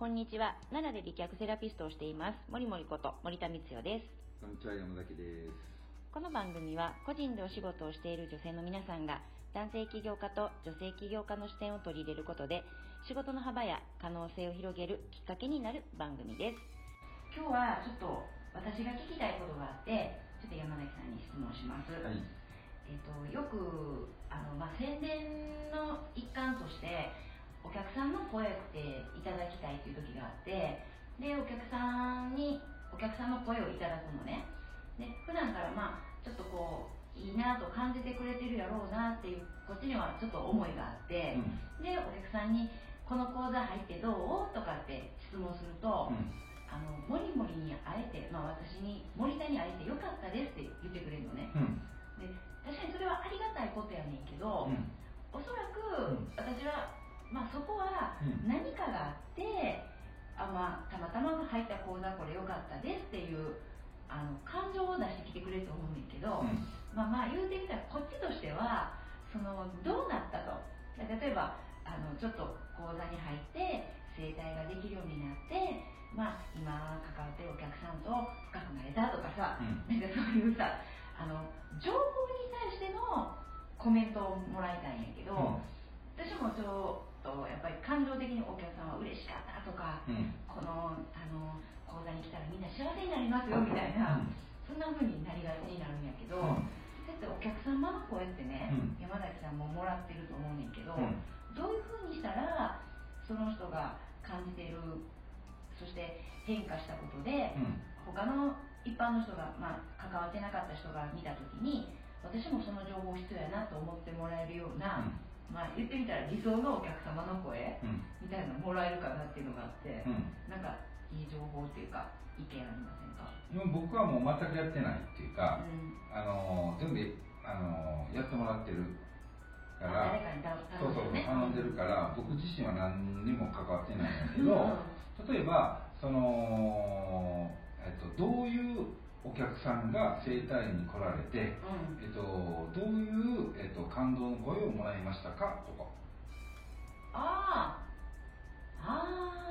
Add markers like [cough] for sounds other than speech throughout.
こんにちは。奈良で理脚セラピストをしています。森森こと森田光代です。こんにちは、山崎です。この番組は個人でお仕事をしている女性の皆さんが男性起業家と女性起業家の視点を取り入れることで仕事の幅や可能性を広げるきっかけになる番組です。今日はちょっと私が聞きたいことがあって、ちょっと山崎さんに質問します。はい。えっとよくあの、まあ、宣伝の一環としてお客さんの声っていただきたいっていう時があってでお客さんにお客さんの声をいただくのねで普段からまあちょっとこういいなと感じてくれてるやろうなっていうこっちにはちょっと思いがあって、でお客さんに「この講座入ってどう?」とかって質問すると、うん。あのモリモリに会えて、まあ、私に森田に会えてよかったですって言ってくれるのね、うん。で確かにそれはありがたいことやねんけど、あの感情を出してきてくれると思うねんけど、まあまあ言うてみたらこっちとしてはそのどうなったと。例えばあのちょっと講座に入って整体ができるようになって、まあ、今関わってるお客さんと深くなれたとかさ、うん。なんかそういうさあの情報に対してのコメントをもらいたいんやけど、うん。私もちょっとやっぱり感情的にお客さんは嬉しかったとか、うん。このあの講座に来たらみんな幸せになりますよみたいな、うんそんな風になりがちになるんやけど、うんだってお客様の声ってね、うん山崎さんももらってると思うねんけど、うんどういう風にしたらその人が感じているそして変化したことで、うん。他の一般の人が、まあ、関わってなかった人が見た時に私もその情報必要やなと思ってもらえるような、まあ、言ってみたら理想のお客様の声うん。みたいなのもらえるかなっていうのがあって、うん。なんかいい情報っていうか意見ありませんか、今僕はもう全くやってないっていうか、うん。あのー全部、あのーやってもらってるから、誰かに頼そうそう、ね頼んでるから、僕自身は何にも関わってないんだけど、うん。例えば、その、えっと、どういうお客さんが整体院に来られて、うん。えっと、どういう、えっと、感動の声をもらいましたか？とか。ああああ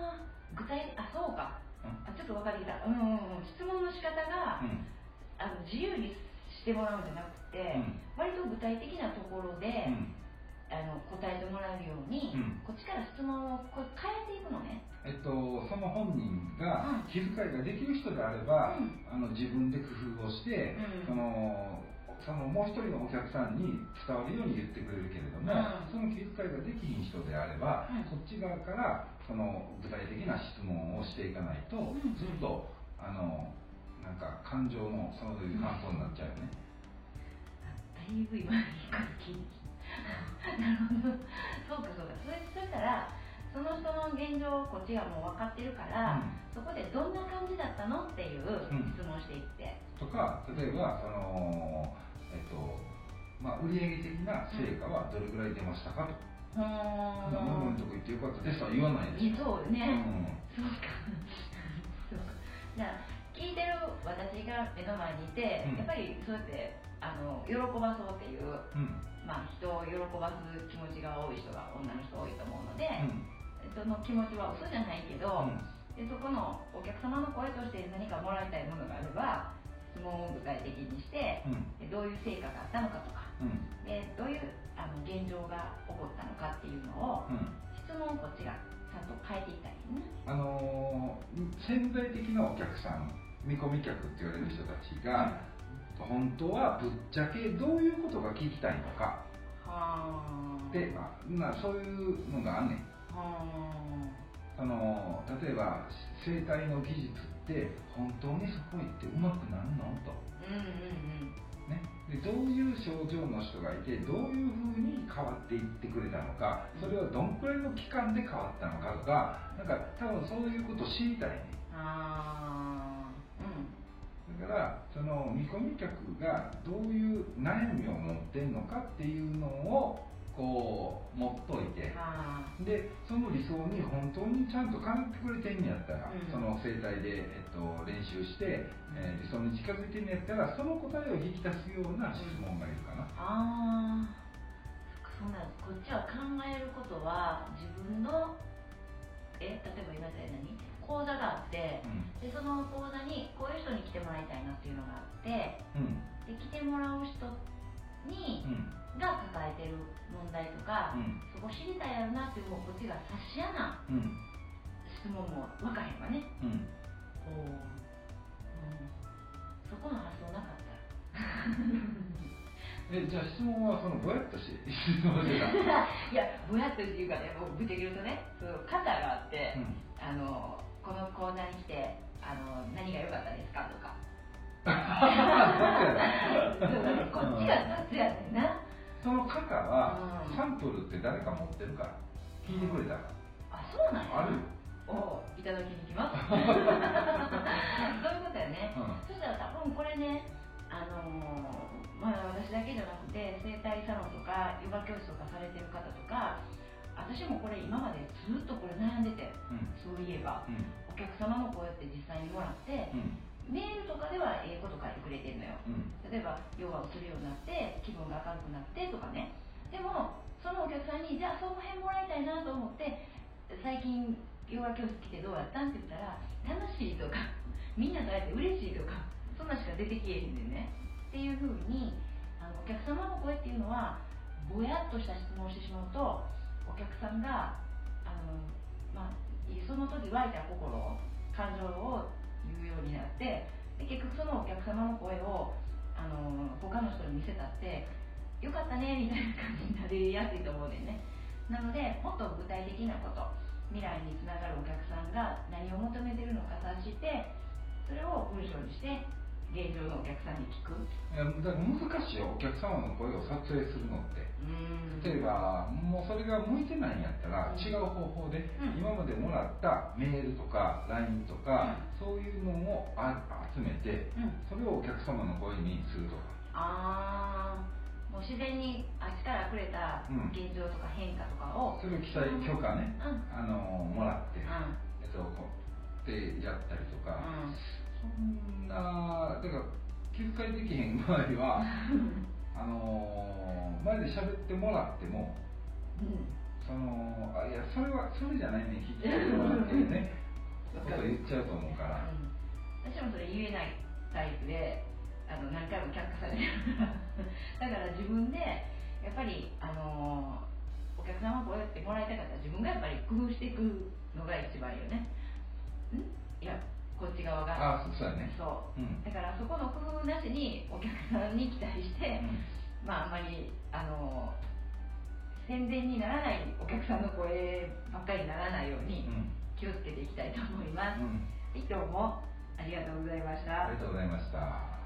具体あそうか。うん。あちょっと分かりきた。うんうんうん。質問の仕方が、うん。あの自由にしてもらうんじゃなくて、うん。割と具体的なところで、うん。あの答えてもらえるように、うん。こっちから質問をこう変えていくのね。えっと、その本人がうん。気遣いができる人であれば、うん。あの自分で工夫をして、うん。そのそのもう一人のお客さんに伝わるように言ってくれるけれども、うん。その気遣いができひん人であれば、うん。こっち側からその具体的な質問をしていかないと、ん。ずっとあのなんか感情のそういう感想になっちゃうよね。だいぶ今いいこと聞いて。き [laughs] たなるほど。そうかそうか。それそしたらその人の現状をこっちがもう分かってるから、そこでどんな感じだったのっていうん。質問していって、とか例えばその、えっとまあ、売上的な成果はどれぐらい出ましたかと。うーん飲むとこ行ってよかったですとは言わないでしょ。そうね、うん。そうか。そうか。じゃあ聞いてる私が目の前にいて、うん。やっぱりそうやってあの喜ばそうっていう、うん。まあ、人を喜ばす気持ちが多い人が女の人多いと思うので、うん。その気持ちは嘘じゃないけど、うん。でそこのお客様の声として何かもらいたいものがあれば質問を具体的にして、でどういう成果があったのかとか。うん。でどういうあの現状が起こったのかっていうのを、うん。質問をこっちがちゃんと変えていったらいいね。あのー潜在的なお客さん見込み客って言われる人たちが、本当はぶっちゃけどういうことが聞きたいのか。はあ。で、まあ、なそういうのがあんねん。はあ。のー例えば整体の技術って本当にそこ行ってうまくなるの？と、あうんうんうん。ね、でどういう症状の人がいてどういうふうに変わっていってくれたのかそれはどんくらいの期間で変わったのかとかなんか多分そういうことを知りたいね。ああうん。だからその見込み客がどういう悩みを持ってんのかっていうのをこう持っといて。はあでその理想に本当にちゃんと叶ってくれてんやったら、うん。その生態で、えっと、練習して、えー理想に近づいてんやったらその答えを引き出すような質問がいるかな、ああそんなこっちは考えることは自分のえ例えば今言ったように講座があってうん。でその講座にこういう人に来てもらいたいなっていうのがあってうん。で来てもらう人にうんが抱えてる問題とか、うん。そこ知りたいやろなってもうこっちが察しやなうん。質問も分かへんわね。うん。おお、うん、そこの発想なかった。[laughs] えじゃあ質問はそのぼやっとして。[laughs] いやぼやっとっていうかねもうぶっちゃけ言うとねその型があって、うん。あのこの講座に来てあの何が良かったですかとか。[laughs] こっちが雑やねんなその方はうん。サンプルって誰か持ってるから。聞いてくれたら。あそうなんや。ある？よおいただきに来ます。[laughs] [laughs] そういうことやね、うん。そしたら多分これねあのーまあ私だけじゃなくて整体サロンとかヨガ教室とかされてる方とか私もこれ今までずっとこれ悩んでてうん。そういえば。うん。お客様もこうやって実際にもらってではええこと書いてくれてるのよ。うん。例えばヨガをするようになって気分が明るくなってとかね。でもそのお客さんにじゃあその辺もらいたいなと思って最近ヨガ教室来てどうやったんって言ったら楽しいとかみんなと会えて嬉しいとかそんなんしか出てけえへんねんね。っていうふうにあのお客様の声っていうのはぼやっとした質問をしてしまうとお客さんがあの、まあ、その時湧いた心感情を言うようになってで結局そのお客様の声をあの他の人に見せたってよかったねみたいな感じになりやすいと思うねんね。なのでもっと具体的なこと未来につながるお客さんが何を求めてるのか察してそれを文章にして現状のお客さんに聞く？いやだから難しいよお客様の声を撮影するのって。うん。例えばもうそれが向いてないんやったら違う方法で、うん。今までもらったメールとか LINE とか、そういうのをあ集めてうん。それをお客様の声にするとか。ああもう自然にあっちからくれたうん。現状とか変化とかを、それを記載許可ね、うん。あのもらって、うん。えっとこうでやったりとか、うんそんなだから気遣いできへん場合は [laughs] あの前で喋ってもらってもそのあいやそれはそれじゃないね [laughs] 聞きたいのはっていうねことを言っちゃうと思うから、うん。私もそれ言えないタイプであの何回も却下されてる。[laughs] だから自分でやっぱりあのお客様こうやってもらいたかったら自分がやっぱり工夫していくのが一番いいよね。ん？いやこっち側が。あそそうやね。そう。うん。だからそこの工夫なしにお客さんに期待して、まああんまりあの宣伝にならないお客さんの声ばっかりにならないようにうん。気をつけていきたいと思います、うん。はいどうもありがとうございました。ありがとうございました